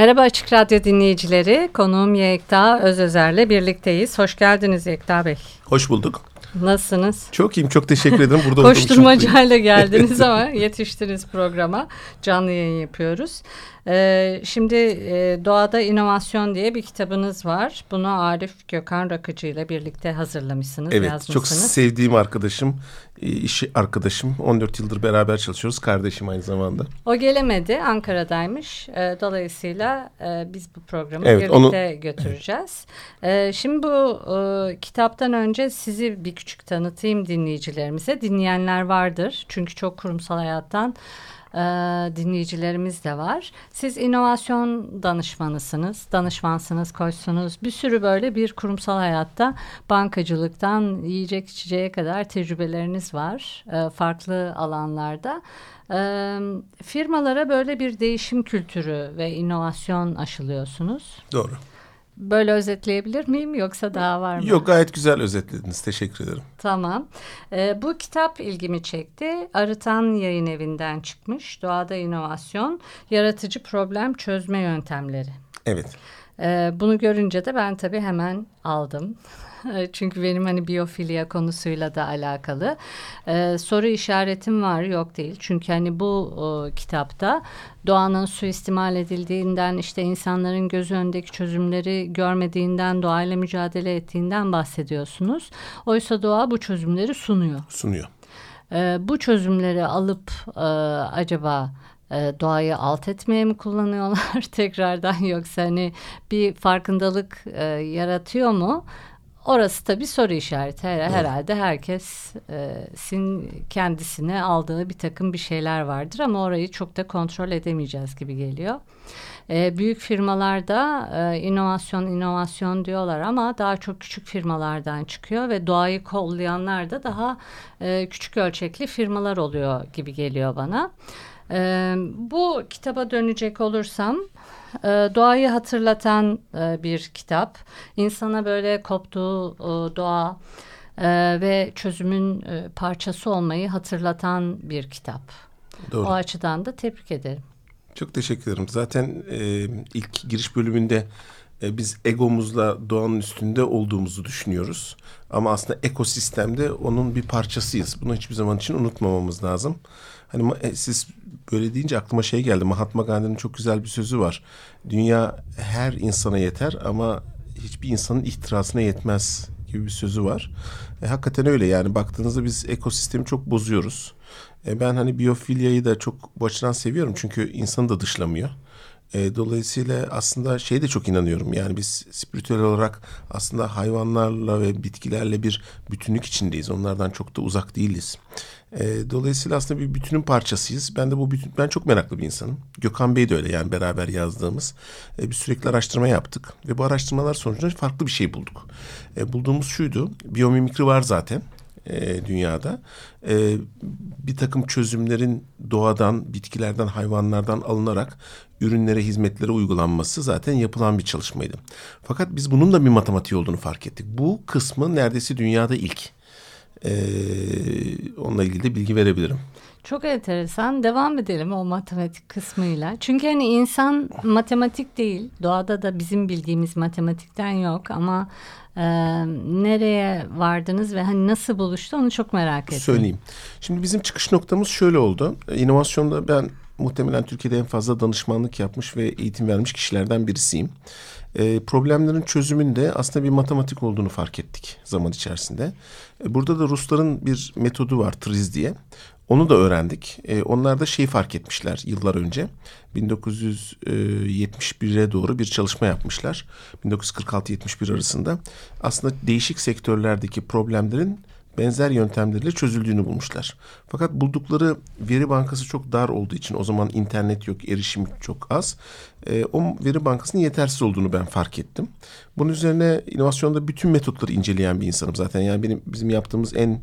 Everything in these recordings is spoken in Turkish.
Merhaba Açık Radyo dinleyicileri. Konuğum Yekta Özözer'le birlikteyiz. Hoş geldiniz Yekta Bey. Hoş bulduk. Nasılsınız? Çok iyiyim, çok teşekkür ederim. Burada Koşturmacayla geldiniz ama yetiştiniz programa. Canlı yayın yapıyoruz. Ee, şimdi e, Doğada İnovasyon diye bir kitabınız var. Bunu Arif Gökhan Rakıcı ile birlikte hazırlamışsınız, evet, yazmışsınız. çok sevdiğim arkadaşım, e, işi arkadaşım. 14 yıldır beraber çalışıyoruz. Kardeşim aynı zamanda. O gelemedi, Ankara'daymış. E, dolayısıyla e, biz bu programı evet, birlikte onu... götüreceğiz. E, şimdi bu e, kitaptan önce sizi bir küçük tanıtayım dinleyicilerimize. Dinleyenler vardır. Çünkü çok kurumsal hayattan e, dinleyicilerimiz de var. Siz inovasyon danışmanısınız, danışmansınız, koçsunuz. Bir sürü böyle bir kurumsal hayatta bankacılıktan yiyecek içeceğe kadar tecrübeleriniz var e, farklı alanlarda. E, firmalara böyle bir değişim kültürü ve inovasyon aşılıyorsunuz. Doğru. Böyle özetleyebilir miyim yoksa daha var mı? Yok gayet güzel özetlediniz. Teşekkür ederim. Tamam. Ee, bu kitap ilgimi çekti. Arıtan Yayın Evi'nden çıkmış. Doğada İnovasyon, Yaratıcı Problem Çözme Yöntemleri. Evet. Ee, bunu görünce de ben tabii hemen aldım. Çünkü benim hani biyofilya konusuyla da alakalı. Ee, soru işaretim var yok değil. Çünkü hani bu o, kitapta doğanın suistimal edildiğinden işte insanların göz önündeki çözümleri görmediğinden doğayla mücadele ettiğinden bahsediyorsunuz. Oysa doğa bu çözümleri sunuyor. Sunuyor. Ee, bu çözümleri alıp e, acaba e, doğayı alt etmeye mi kullanıyorlar tekrardan yoksa hani bir farkındalık e, yaratıyor mu? Orası tabii soru işareti. Her, herhalde herkesin e, kendisine aldığı bir takım bir şeyler vardır ama orayı çok da kontrol edemeyeceğiz gibi geliyor. E, büyük firmalarda e, inovasyon inovasyon diyorlar ama daha çok küçük firmalardan çıkıyor ve doğayı kollayanlar da daha e, küçük ölçekli firmalar oluyor gibi geliyor bana. E, bu kitaba dönecek olursam e, doğayı hatırlatan e, bir kitap. İnsana böyle koptuğu e, doğa e, ve çözümün e, parçası olmayı hatırlatan bir kitap. Doğru. O açıdan da tebrik ederim. Çok teşekkür ederim. Zaten e, ilk giriş bölümünde e, biz egomuzla doğanın üstünde olduğumuzu düşünüyoruz. Ama aslında ekosistemde onun bir parçasıyız. Bunu hiçbir zaman için unutmamamız lazım. Hani siz böyle deyince aklıma şey geldi. Mahatma Gandhi'nin çok güzel bir sözü var. Dünya her insana yeter ama hiçbir insanın ihtirasına yetmez gibi bir sözü var. E, hakikaten öyle yani baktığınızda biz ekosistemi çok bozuyoruz. E, ben hani biyofilyayı da çok bu açıdan seviyorum çünkü insanı da dışlamıyor. E, dolayısıyla aslında şey de çok inanıyorum. Yani biz spiritüel olarak aslında hayvanlarla ve bitkilerle bir bütünlük içindeyiz. Onlardan çok da uzak değiliz. E, dolayısıyla aslında bir bütünün parçasıyız. Ben de bu bütün, ben çok meraklı bir insanım. Gökhan Bey de öyle yani beraber yazdığımız. E, biz sürekli araştırma yaptık ve bu araştırmalar sonucunda farklı bir şey bulduk. E, bulduğumuz şuydu. Biyomimikri var zaten e, dünyada. E, bir takım çözümlerin doğadan, bitkilerden, hayvanlardan alınarak ürünlere, hizmetlere uygulanması zaten yapılan bir çalışmaydı. Fakat biz bunun da bir matematiği olduğunu fark ettik. Bu kısmı neredeyse dünyada ilk. Ee, onunla ilgili de bilgi verebilirim. Çok enteresan. Devam edelim o matematik kısmıyla. Çünkü hani insan matematik değil. Doğada da bizim bildiğimiz matematikten yok ama e, nereye vardınız ve hani nasıl buluştu onu çok merak ettim. Söyleyeyim. Şimdi bizim çıkış noktamız şöyle oldu. İnovasyonda ben muhtemelen Türkiye'de en fazla danışmanlık yapmış ve eğitim vermiş kişilerden birisiyim. E, problemlerin çözümünde aslında bir matematik olduğunu fark ettik zaman içerisinde. E, burada da Rusların bir metodu var TRIZ diye. Onu da öğrendik. E, onlar da şeyi fark etmişler yıllar önce. 1971'e doğru bir çalışma yapmışlar. 1946-71 arasında. Aslında değişik sektörlerdeki problemlerin benzer yöntemlerle çözüldüğünü bulmuşlar. Fakat buldukları veri bankası çok dar olduğu için o zaman internet yok, erişim çok az. E, o veri bankasının yetersiz olduğunu ben fark ettim. Bunun üzerine inovasyonda bütün metotları inceleyen bir insanım zaten. Yani benim bizim yaptığımız en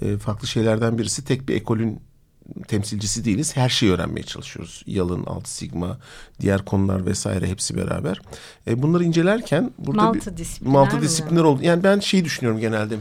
e, farklı şeylerden birisi tek bir ekolün temsilcisi değiliz. Her şeyi öğrenmeye çalışıyoruz. Yalın, alt sigma, diğer konular vesaire hepsi beraber. E, bunları incelerken burada multidisipliner, bir, disipliner oldu. Yani ben şeyi düşünüyorum genelde.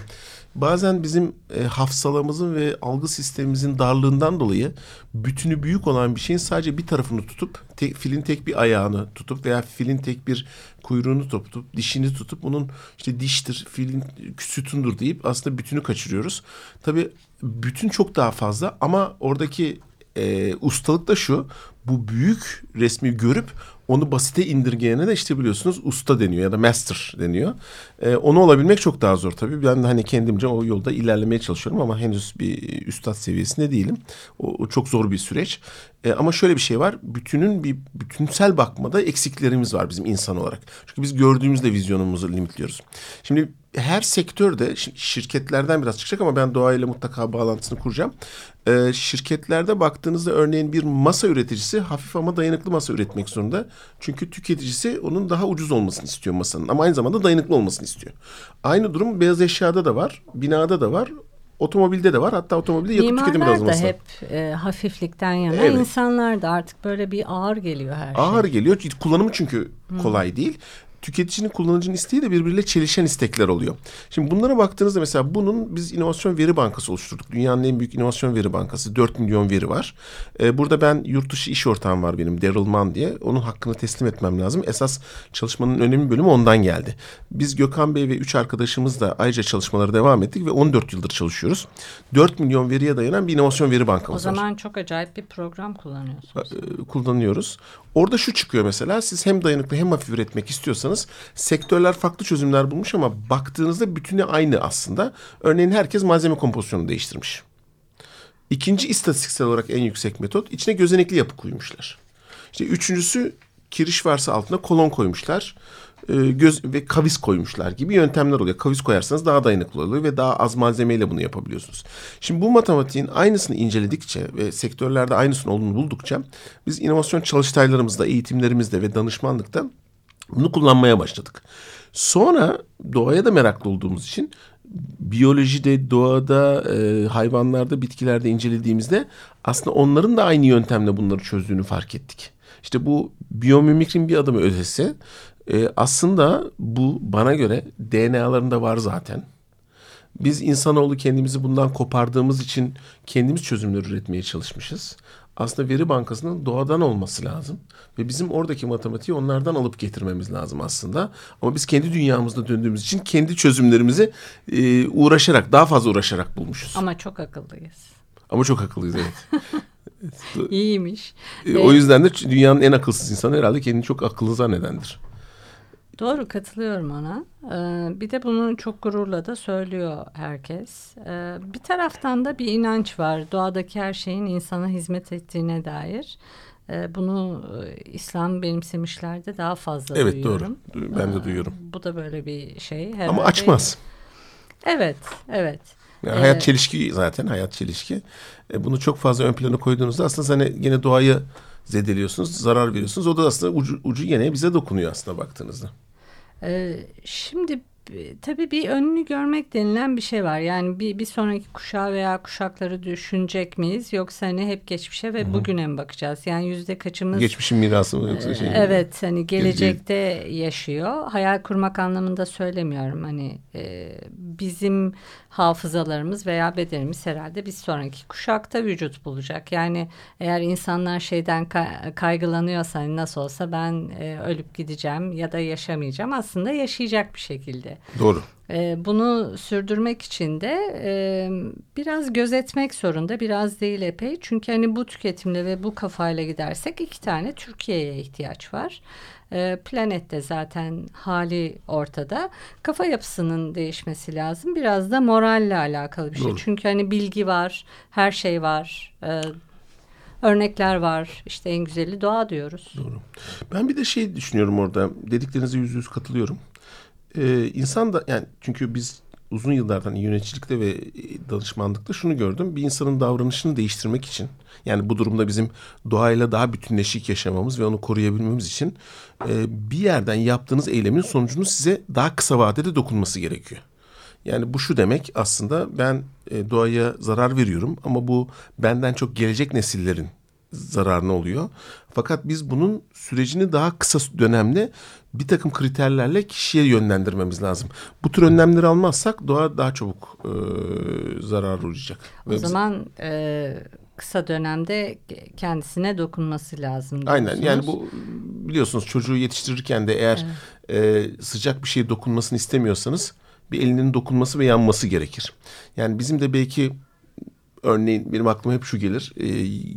Bazen bizim e, hafsalamızın ve algı sistemimizin darlığından dolayı bütünü büyük olan bir şeyin sadece bir tarafını tutup tek, filin tek bir ayağını tutup veya filin tek bir kuyruğunu tutup dişini tutup bunun işte diştir, filin sütundur deyip aslında bütünü kaçırıyoruz. Tabii bütün çok daha fazla ama oradaki e, ustalık da şu bu büyük resmi görüp onu basite indirgeyene de işte biliyorsunuz usta deniyor ya da master deniyor. Ee, onu olabilmek çok daha zor tabii. Ben hani kendimce o yolda ilerlemeye çalışıyorum ama henüz bir üstad seviyesinde değilim. O, o çok zor bir süreç. Ee, ama şöyle bir şey var. Bütünün bir bütünsel bakmada eksiklerimiz var bizim insan olarak. Çünkü biz gördüğümüzde vizyonumuzu limitliyoruz. Şimdi her sektörde şirketlerden biraz çıkacak ama ben doğayla mutlaka bağlantısını kuracağım. Ee, şirketlerde baktığınızda örneğin bir masa üreticisi hafif ama dayanıklı masa üretmek zorunda. Çünkü tüketicisi onun daha ucuz olmasını istiyor masanın ama aynı zamanda dayanıklı olmasını istiyor. Aynı durum beyaz eşyada da var, binada da var. Otomobilde de var. Hatta otomobilde yakıt tüketimi de da hep e, hafiflikten yana. Evet. İnsanlar da artık böyle bir ağır geliyor her şey. Ağır geliyor. Kullanımı çünkü kolay hmm. değil tüketicinin kullanıcının isteği de birbiriyle çelişen istekler oluyor. Şimdi bunlara baktığınızda mesela bunun biz inovasyon veri bankası oluşturduk. Dünyanın en büyük inovasyon veri bankası. 4 milyon veri var. Ee, burada ben yurt dışı iş ortağım var benim Daryl Mann diye. Onun hakkını teslim etmem lazım. Esas çalışmanın önemli bölümü ondan geldi. Biz Gökhan Bey ve üç arkadaşımız da ayrıca çalışmalara devam ettik ve 14 yıldır çalışıyoruz. 4 milyon veriye dayanan bir inovasyon veri bankamız var. O zaman var. çok acayip bir program kullanıyorsunuz. Ee, kullanıyoruz. Orada şu çıkıyor mesela siz hem dayanıklı hem hafif üretmek istiyorsanız sektörler farklı çözümler bulmuş ama baktığınızda bütünü aynı aslında. Örneğin herkes malzeme kompozisyonunu değiştirmiş. İkinci istatistiksel olarak en yüksek metot içine gözenekli yapı koymuşlar. İşte üçüncüsü kiriş varsa altına kolon koymuşlar. E, göz ve kavis koymuşlar gibi yöntemler oluyor. Kavis koyarsanız daha dayanıklı oluyor ve daha az malzemeyle bunu yapabiliyorsunuz. Şimdi bu matematiğin aynısını inceledikçe ve sektörlerde aynısının olduğunu buldukça biz inovasyon çalıştaylarımızda, eğitimlerimizde ve danışmanlıkta bunu kullanmaya başladık. Sonra doğaya da meraklı olduğumuz için biyolojide, doğada, e, hayvanlarda, bitkilerde incelediğimizde aslında onların da aynı yöntemle bunları çözdüğünü fark ettik. İşte bu biyomimikrin bir adımı ötesi e, aslında bu bana göre DNA'larında var zaten. Biz insanoğlu kendimizi bundan kopardığımız için kendimiz çözümler üretmeye çalışmışız. Aslında veri bankasının doğadan olması lazım. Ve bizim oradaki matematiği onlardan alıp getirmemiz lazım aslında. Ama biz kendi dünyamızda döndüğümüz için kendi çözümlerimizi e, uğraşarak, daha fazla uğraşarak bulmuşuz. Ama çok akıllıyız. Ama çok akıllıyız evet. İyiymiş. E, o yüzden de dünyanın en akılsız insanı herhalde kendini çok akıllı zannedendir. Doğru katılıyorum ona. Ee, bir de bunu çok gururla da söylüyor herkes. Ee, bir taraftan da bir inanç var. Doğadaki her şeyin insana hizmet ettiğine dair. Ee, bunu e, İslam benimsemişlerde daha fazla evet, duyuyorum. Evet doğru. Ben de duyuyorum. Bu da böyle bir şey. Herhalde. Ama açmaz. Evet, evet. Yani hayat ee, çelişki zaten hayat çelişki. E, bunu çok fazla ön plana koyduğunuzda aslında hani yine doğayı zedeliyorsunuz, zarar veriyorsunuz. O da aslında ucu, ucu yine bize dokunuyor aslında baktığınızda. Ee, şimdi tabii bir önünü görmek denilen bir şey var. Yani bir, bir sonraki kuşağı veya kuşakları düşünecek miyiz? Yoksa hani hep geçmişe ve Hı-hı. bugüne mi bakacağız? Yani yüzde kaçımız... Geçmişin mirası mı yoksa şey mi? Evet hani gelecekte yaşıyor. Hayal kurmak anlamında söylemiyorum. Hani e, bizim hafızalarımız veya bedenimiz herhalde bir sonraki kuşakta vücut bulacak. Yani eğer insanlar şeyden kaygılanıyorsa hani nasıl olsa ben e, ölüp gideceğim ya da yaşamayacağım aslında yaşayacak bir şekilde. Doğru. E, bunu sürdürmek için de e, biraz gözetmek zorunda biraz değil epey. Çünkü hani bu tüketimle ve bu kafayla gidersek iki tane Türkiye'ye ihtiyaç var. E, planette zaten hali ortada. Kafa yapısının değişmesi lazım. Biraz da moralle alakalı bir şey. Doğru. Çünkü hani bilgi var, her şey var. E, örnekler var. İşte en güzeli doğa diyoruz. Doğru. Ben bir de şey düşünüyorum orada. Dediklerinize yüz yüz katılıyorum. Ee, insan da yani çünkü biz uzun yıllardan yöneticilikte ve danışmanlıkta şunu gördüm. Bir insanın davranışını değiştirmek için yani bu durumda bizim doğayla daha bütünleşik yaşamamız ve onu koruyabilmemiz için e, bir yerden yaptığınız eylemin sonucunun size daha kısa vadede dokunması gerekiyor. Yani bu şu demek aslında ben e, doğaya zarar veriyorum ama bu benden çok gelecek nesillerin zararına oluyor. Fakat biz bunun sürecini daha kısa dönemde bir takım kriterlerle kişiye yönlendirmemiz lazım. Bu tür önlemleri almazsak doğa daha çabuk e, zarar uğrayacak. O Ve zaman e, kısa dönemde kendisine dokunması lazım. Aynen yani bu biliyorsunuz çocuğu yetiştirirken de eğer evet. e, sıcak bir şeye dokunmasını istemiyorsanız bir elinin dokunması ve yanması gerekir. Yani bizim de belki örneğin benim aklıma hep şu gelir. E,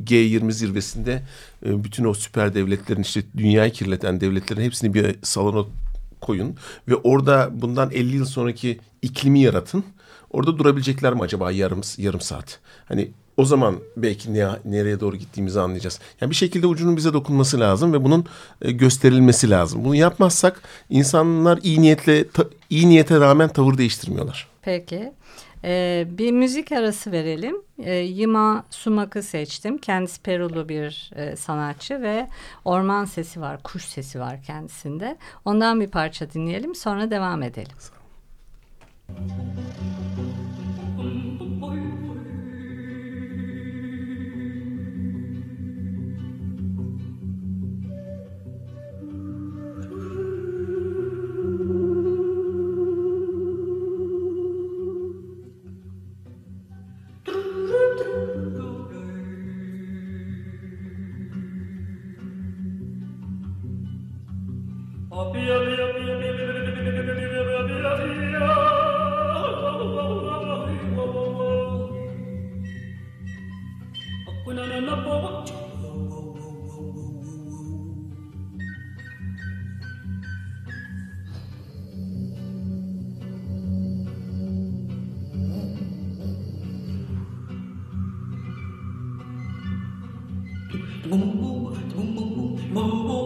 G20 zirvesinde e, bütün o süper devletlerin işte dünyayı kirleten devletlerin hepsini bir salona koyun ve orada bundan 50 yıl sonraki iklimi yaratın. Orada durabilecekler mi acaba yarım yarım saat? Hani o zaman belki ne, nereye doğru gittiğimizi anlayacağız. Yani bir şekilde ucunun bize dokunması lazım ve bunun e, gösterilmesi lazım. Bunu yapmazsak insanlar iyi niyetle iyi niyete rağmen tavır değiştirmiyorlar. Peki. Ee, bir müzik arası verelim. Ee, Yima Sumak'ı seçtim. Kendisi Perulu bir e, sanatçı ve orman sesi var, kuş sesi var kendisinde. Ondan bir parça dinleyelim sonra devam edelim. Sağ 某某某某某某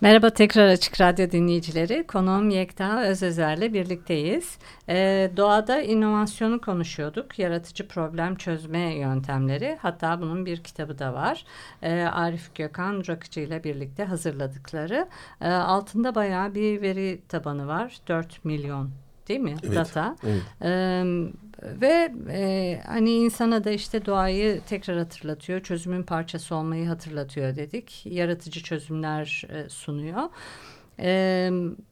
Merhaba tekrar Açık Radyo dinleyicileri. Konuğum Yekta Özözer'le birlikteyiz. Ee, doğada inovasyonu konuşuyorduk. Yaratıcı problem çözme yöntemleri. Hatta bunun bir kitabı da var. Ee, Arif Gökhan Rakıcı ile birlikte hazırladıkları. Ee, altında bayağı bir veri tabanı var. 4 milyon değil mi? Evet, Data. Evet. Ee, ve e, hani insana da işte doğayı tekrar hatırlatıyor, çözümün parçası olmayı hatırlatıyor dedik. Yaratıcı çözümler e, sunuyor. E,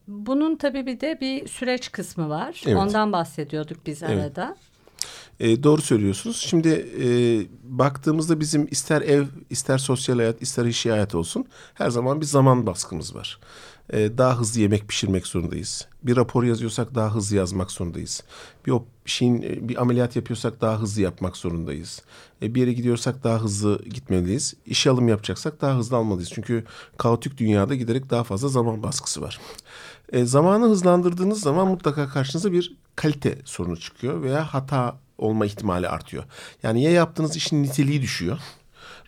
bunun tabii bir de bir süreç kısmı var. Evet. Ondan bahsediyorduk biz Evet. arada. E, doğru söylüyorsunuz. Şimdi e, baktığımızda bizim ister ev, ister sosyal hayat, ister işi hayat olsun her zaman bir zaman baskımız var. E, daha hızlı yemek pişirmek zorundayız. Bir rapor yazıyorsak daha hızlı yazmak zorundayız. Bir o şeyin e, bir ameliyat yapıyorsak daha hızlı yapmak zorundayız. E, bir yere gidiyorsak daha hızlı gitmeliyiz. İşe alım yapacaksak daha hızlı almalıyız. Çünkü kaotik dünyada giderek daha fazla zaman baskısı var. E, zamanı hızlandırdığınız zaman mutlaka karşınıza bir kalite sorunu çıkıyor veya hata olma ihtimali artıyor. Yani ya yaptığınız işin niteliği düşüyor.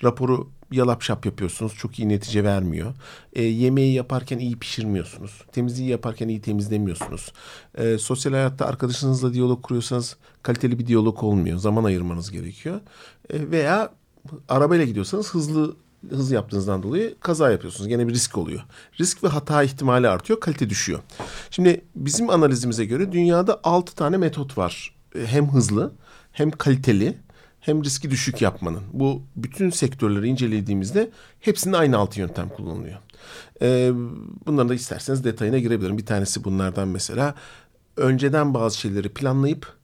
Raporu yalap şap yapıyorsunuz. Çok iyi netice vermiyor. E, yemeği yaparken iyi pişirmiyorsunuz. Temizliği yaparken iyi temizlemiyorsunuz. E, sosyal hayatta arkadaşınızla diyalog kuruyorsanız kaliteli bir diyalog olmuyor. Zaman ayırmanız gerekiyor. E, veya arabayla gidiyorsanız hızlı hız yaptığınızdan dolayı kaza yapıyorsunuz. Gene bir risk oluyor. Risk ve hata ihtimali artıyor, kalite düşüyor. Şimdi bizim analizimize göre dünyada 6 tane metot var. E, Hem hızlı, hem kaliteli, hem riski düşük yapmanın. Bu bütün sektörleri incelediğimizde hepsinde aynı altı yöntem kullanılıyor. Ee, bunların da isterseniz detayına girebilirim. Bir tanesi bunlardan mesela önceden bazı şeyleri planlayıp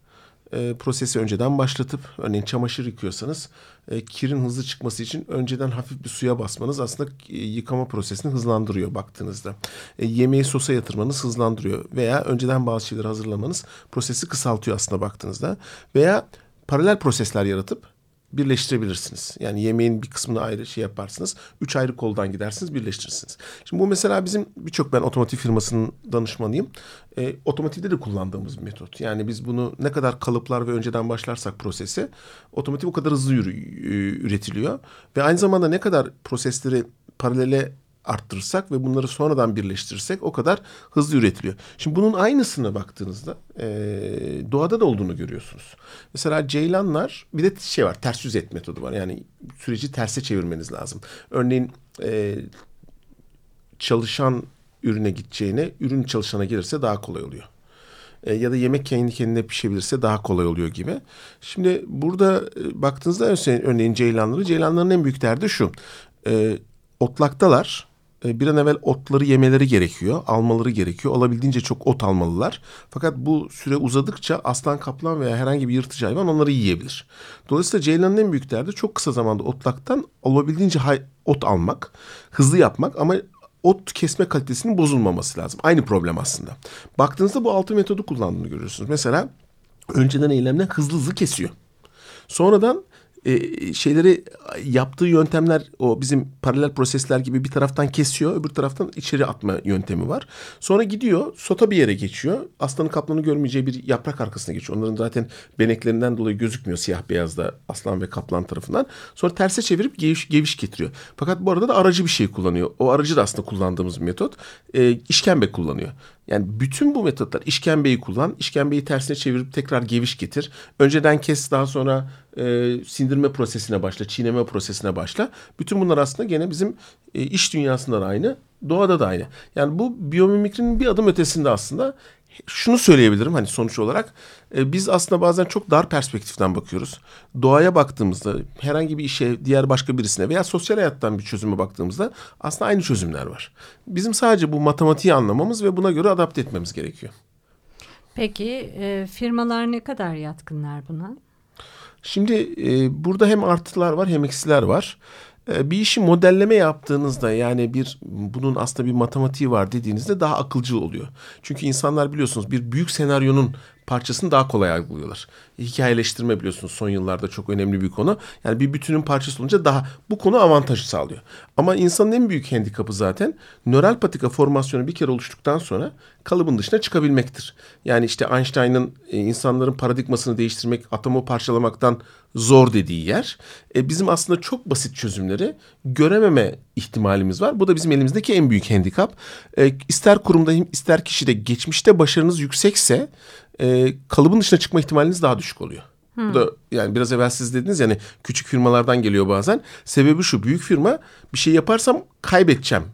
e, prosesi önceden başlatıp örneğin çamaşır yıkıyorsanız e, kirin hızlı çıkması için önceden hafif bir suya basmanız aslında e, yıkama prosesini hızlandırıyor baktığınızda. E, yemeği sosa yatırmanız hızlandırıyor veya önceden bazı şeyleri hazırlamanız prosesi kısaltıyor aslında baktığınızda veya paralel prosesler yaratıp birleştirebilirsiniz. Yani yemeğin bir kısmını ayrı şey yaparsınız. Üç ayrı koldan gidersiniz birleştirirsiniz. Şimdi bu mesela bizim birçok ben otomotiv firmasının danışmanıyım. E, otomotivde de kullandığımız bir metot. Yani biz bunu ne kadar kalıplar ve önceden başlarsak prosesi otomotiv o kadar hızlı yürü, e, üretiliyor. Ve aynı zamanda ne kadar prosesleri paralele arttırırsak ve bunları sonradan birleştirirsek o kadar hızlı üretiliyor. Şimdi bunun aynısına baktığınızda e, doğada da olduğunu görüyorsunuz. Mesela ceylanlar bir de şey var ters yüz et metodu var. Yani süreci terse çevirmeniz lazım. Örneğin e, çalışan ürüne gideceğine ürün çalışana gelirse daha kolay oluyor. Ya da yemek kendi kendine pişebilirse daha kolay oluyor gibi. Şimdi burada baktığınızda örneğin ceylanları, ceylanların en büyük derdi şu. E, otlaktalar. E, bir an evvel otları yemeleri gerekiyor, almaları gerekiyor. Olabildiğince çok ot almalılar. Fakat bu süre uzadıkça aslan, kaplan veya herhangi bir yırtıcı hayvan onları yiyebilir. Dolayısıyla ceylanın en büyük derdi çok kısa zamanda otlaktan olabildiğince ot almak, hızlı yapmak ama ot kesme kalitesinin bozulmaması lazım. Aynı problem aslında. Baktığınızda bu altı metodu kullandığını görüyorsunuz. Mesela önceden eylemden hızlı hızlı kesiyor. Sonradan e, şeyleri yaptığı yöntemler o bizim paralel prosesler gibi bir taraftan kesiyor öbür taraftan içeri atma yöntemi var. Sonra gidiyor sota bir yere geçiyor. Aslanın kaplanı görmeyeceği bir yaprak arkasına geçiyor. Onların zaten beneklerinden dolayı gözükmüyor siyah beyazda aslan ve kaplan tarafından. Sonra terse çevirip geviş, geviş getiriyor. Fakat bu arada da aracı bir şey kullanıyor. O aracı da aslında kullandığımız bir metot. E, işkembe kullanıyor. Yani bütün bu metotlar işkembeyi kullan, işkembeyi tersine çevirip tekrar geviş getir. Önceden kes daha sonra e, sindirme prosesine başla, çiğneme prosesine başla. Bütün bunlar aslında gene bizim e, iş dünyasında da aynı, doğada da aynı. Yani bu biyomimikrinin bir adım ötesinde aslında şunu söyleyebilirim hani sonuç olarak e, biz aslında bazen çok dar perspektiften bakıyoruz. Doğaya baktığımızda herhangi bir işe diğer başka birisine veya sosyal hayattan bir çözüme baktığımızda aslında aynı çözümler var. Bizim sadece bu matematiği anlamamız ve buna göre adapte etmemiz gerekiyor. Peki e, firmalar ne kadar yatkınlar buna? Şimdi e, burada hem artılar var hem eksiler var. E, bir işi modelleme yaptığınızda yani bir bunun aslında bir matematiği var dediğinizde daha akılcı oluyor. Çünkü insanlar biliyorsunuz bir büyük senaryonun parçasını daha kolay algılıyorlar. Hikayeleştirme biliyorsunuz son yıllarda çok önemli bir konu. Yani bir bütünün parçası olunca daha bu konu avantajı sağlıyor. Ama insanın en büyük handikapı zaten nöral patika formasyonu bir kere oluştuktan sonra kalıbın dışına çıkabilmektir. Yani işte Einstein'ın e, insanların paradigmasını değiştirmek, atomu parçalamaktan zor dediği yer. E, bizim aslında çok basit çözümleri görememe ihtimalimiz var. Bu da bizim elimizdeki en büyük handikap. E, ister kurumda ister kişide geçmişte başarınız yüksekse e, kalıbın dışına çıkma ihtimaliniz daha düşük oluyor. Hmm. Bu da yani biraz evvel siz dediniz yani küçük firmalardan geliyor bazen. Sebebi şu büyük firma bir şey yaparsam kaybedeceğim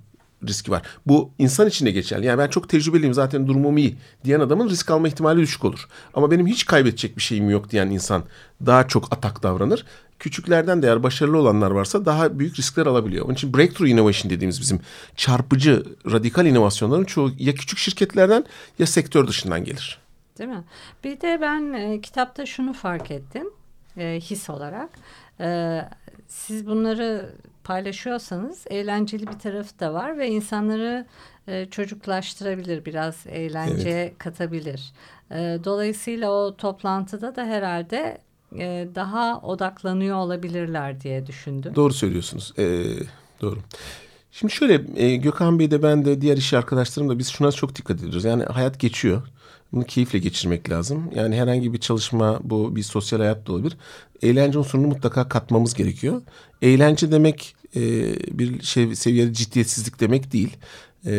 riski var. Bu insan için de geçerli. Yani ben çok tecrübeliyim zaten durumum iyi diyen adamın risk alma ihtimali düşük olur. Ama benim hiç kaybedecek bir şeyim yok diyen insan daha çok atak davranır. Küçüklerden de eğer başarılı olanlar varsa daha büyük riskler alabiliyor. Onun için breakthrough innovation dediğimiz bizim çarpıcı, radikal inovasyonların çoğu ya küçük şirketlerden ya sektör dışından gelir. Değil mi? Bir de ben e, kitapta şunu fark ettim e, his olarak. E, siz bunları paylaşıyorsanız eğlenceli bir tarafı da var ve insanları e, çocuklaştırabilir, biraz eğlence evet. katabilir. E, dolayısıyla o toplantıda da herhalde e, daha odaklanıyor olabilirler diye düşündüm. Doğru söylüyorsunuz. Ee, doğru. Şimdi şöyle e, Gökhan Bey de ben de diğer iş arkadaşlarım da biz şuna çok dikkat ediyoruz. Yani hayat geçiyor. Bunu keyifle geçirmek lazım. Yani herhangi bir çalışma bu bir sosyal hayat da olabilir. Eğlence unsurunu mutlaka katmamız gerekiyor. Eğlence demek e, bir şey seviyede ciddiyetsizlik demek değil. E,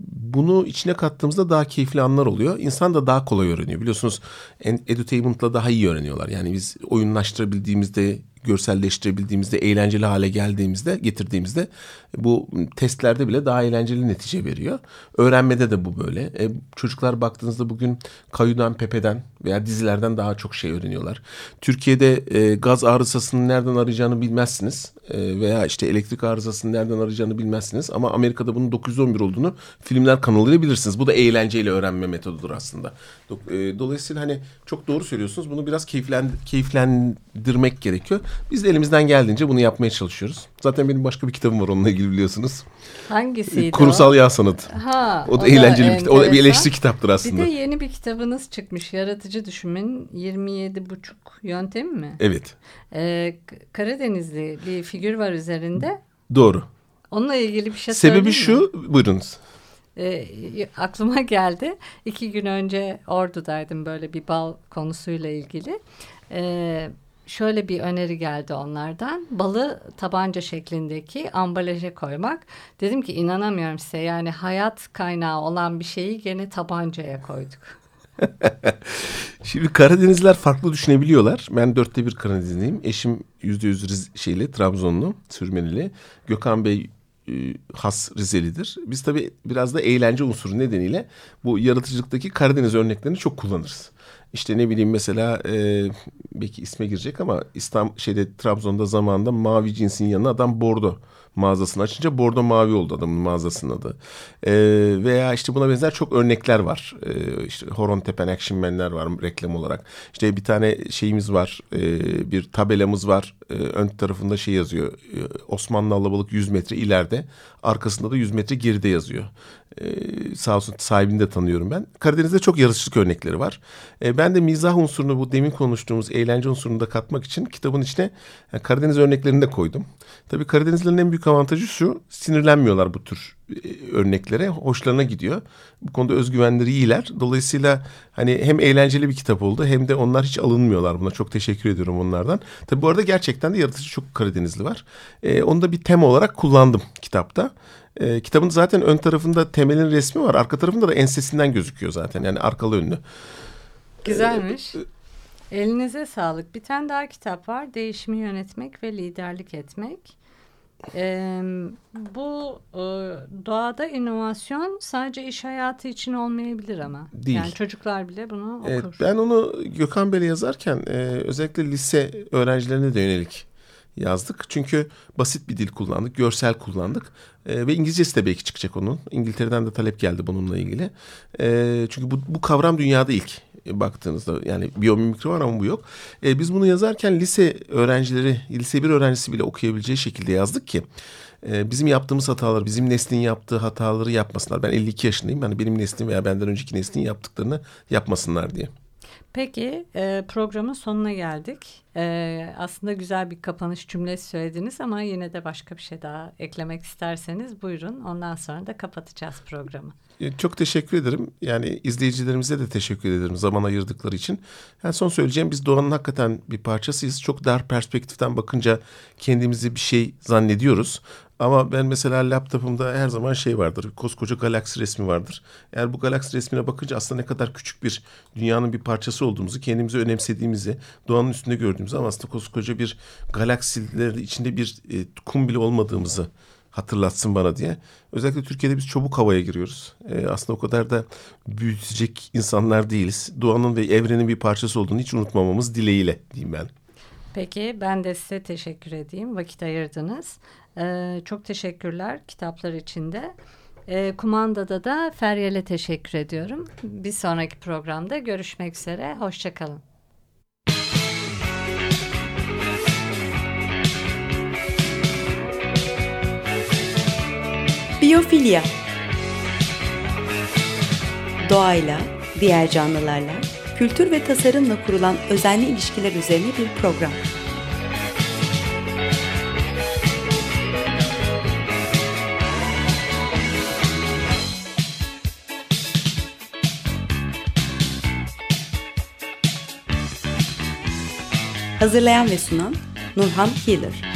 bunu içine kattığımızda daha keyifli anlar oluyor. İnsan da daha kolay öğreniyor. Biliyorsunuz edutainment'la daha iyi öğreniyorlar. Yani biz oyunlaştırabildiğimizde görselleştirebildiğimizde, eğlenceli hale geldiğimizde, getirdiğimizde bu testlerde bile daha eğlenceli netice veriyor. Öğrenmede de bu böyle. E, çocuklar baktığınızda bugün Kayu'dan, Pepe'den veya dizilerden daha çok şey öğreniyorlar. Türkiye'de e, gaz arızasını nereden arayacağını bilmezsiniz. E, veya işte elektrik arızasını nereden arayacağını bilmezsiniz. Ama Amerika'da bunun 911 olduğunu filmler kanalıyla bilirsiniz. Bu da eğlenceyle öğrenme metodudur aslında. E, dolayısıyla hani çok doğru söylüyorsunuz. Bunu biraz keyiflen, keyiflendirmek gerekiyor. Biz de elimizden geldiğince bunu yapmaya çalışıyoruz. Zaten benim başka bir kitabım var onunla ilgili biliyorsunuz. Hangisiydi Kurumsal o? Yağ Sanatı. Ha, o da o eğlenceli da bir kitap. O da bir eleştiri kitaptır aslında. Bir de yeni bir kitabınız çıkmış. Yaratıcı Düşünmenin 27 buçuk yöntemi mi? Evet. Ee, Karadenizli bir figür var üzerinde. Doğru. Onunla ilgili bir şey Sebebi şu, mi? buyurunuz. E, aklıma geldi. İki gün önce Ordu'daydım böyle bir bal konusuyla ilgili. E, şöyle bir öneri geldi onlardan. Balı tabanca şeklindeki ambalaja koymak. Dedim ki inanamıyorum size yani hayat kaynağı olan bir şeyi gene tabancaya koyduk. Şimdi Karadenizler farklı düşünebiliyorlar. Ben dörtte bir Karadenizliyim. Eşim yüzde yüz şeyli, Trabzonlu, Sürmenili. Gökhan Bey e, has Rizelidir. Biz tabii biraz da eğlence unsuru nedeniyle bu yaratıcılıktaki Karadeniz örneklerini çok kullanırız. İşte ne bileyim mesela e, belki isme girecek ama İstanbul şeyde Trabzon'da zamanında mavi cinsin yanına adam bordo mağazasını açınca bordo mavi oldu adamın mağazasının adı. E, veya işte buna benzer çok örnekler var. E, işte Horon Tepen Action Man'ler var reklam olarak. İşte bir tane şeyimiz var. E, bir tabelamız var. E, ön tarafında şey yazıyor. E, Osmanlı Alabalık 100 metre ileride. Arkasında da 100 metre geride yazıyor. Ee, sağ olsun sahibini de tanıyorum ben. Karadeniz'de çok yarışçılık örnekleri var. Ee, ben de mizah unsurunu bu demin konuştuğumuz eğlence unsurunu da katmak için kitabın içine yani Karadeniz örneklerini de koydum. Tabii Karadenizlerin en büyük avantajı şu sinirlenmiyorlar bu tür e, örneklere. Hoşlarına gidiyor. Bu konuda özgüvenleri iyiler. Dolayısıyla hani hem eğlenceli bir kitap oldu hem de onlar hiç alınmıyorlar buna. Çok teşekkür ediyorum onlardan. Tabii bu arada gerçekten de yaratıcı çok Karadenizli var. Ee, onu da bir tema olarak kullandım kitapta. E, kitabın zaten ön tarafında temelin resmi var. Arka tarafında da ensesinden gözüküyor zaten. Yani arkalı önlü. Güzelmiş. Ee, Elinize sağlık. Bir tane daha kitap var. Değişimi yönetmek ve liderlik etmek. Ee, bu e, doğada inovasyon sadece iş hayatı için olmayabilir ama. Değil. Yani çocuklar bile bunu okur. Evet, ben onu Gökhan Bey'le yazarken e, özellikle lise öğrencilerine de yönelik yazdık. Çünkü basit bir dil kullandık, görsel kullandık. E, ve İngilizcesi de belki çıkacak onun. İngiltere'den de talep geldi bununla ilgili. E, çünkü bu, bu kavram dünyada ilk baktığınızda yani biyomimikri var ama bu yok. E, biz bunu yazarken lise öğrencileri, lise bir öğrencisi bile okuyabileceği şekilde yazdık ki e, bizim yaptığımız hatalar, bizim neslin yaptığı hataları yapmasınlar. Ben 52 yaşındayım. Yani benim neslin veya benden önceki neslin yaptıklarını yapmasınlar diye. Peki e, programın sonuna geldik. E, aslında güzel bir kapanış cümlesi söylediniz ama yine de başka bir şey daha eklemek isterseniz buyurun. Ondan sonra da kapatacağız programı. E, çok teşekkür ederim. Yani izleyicilerimize de teşekkür ederim zaman ayırdıkları için. Yani son söyleyeceğim biz doğanın hakikaten bir parçasıyız. Çok dar perspektiften bakınca kendimizi bir şey zannediyoruz. Ama ben mesela laptopumda her zaman şey vardır. Koskoca galaksi resmi vardır. Eğer bu galaksi resmine bakınca aslında ne kadar küçük bir dünyanın bir parçası olduğumuzu, kendimizi önemsediğimizi, doğanın üstünde gördüğümüzü ama aslında koskoca bir galaksiler içinde bir e, kum bile olmadığımızı hatırlatsın bana diye. Özellikle Türkiye'de biz çabuk havaya giriyoruz. E, aslında o kadar da büyütecek insanlar değiliz. Doğanın ve evrenin bir parçası olduğunu hiç unutmamamız dileğiyle diyeyim ben. Peki ben de size teşekkür edeyim. Vakit ayırdınız. Ee, çok teşekkürler kitaplar içinde. Ee, kumandada da Feryal'e teşekkür ediyorum. Bir sonraki programda görüşmek üzere. Hoşçakalın. Biyofilya Doğayla, diğer canlılarla, kültür ve tasarımla kurulan özenli ilişkiler üzerine bir program. Hazırlayan ve sunan Nurhan Healer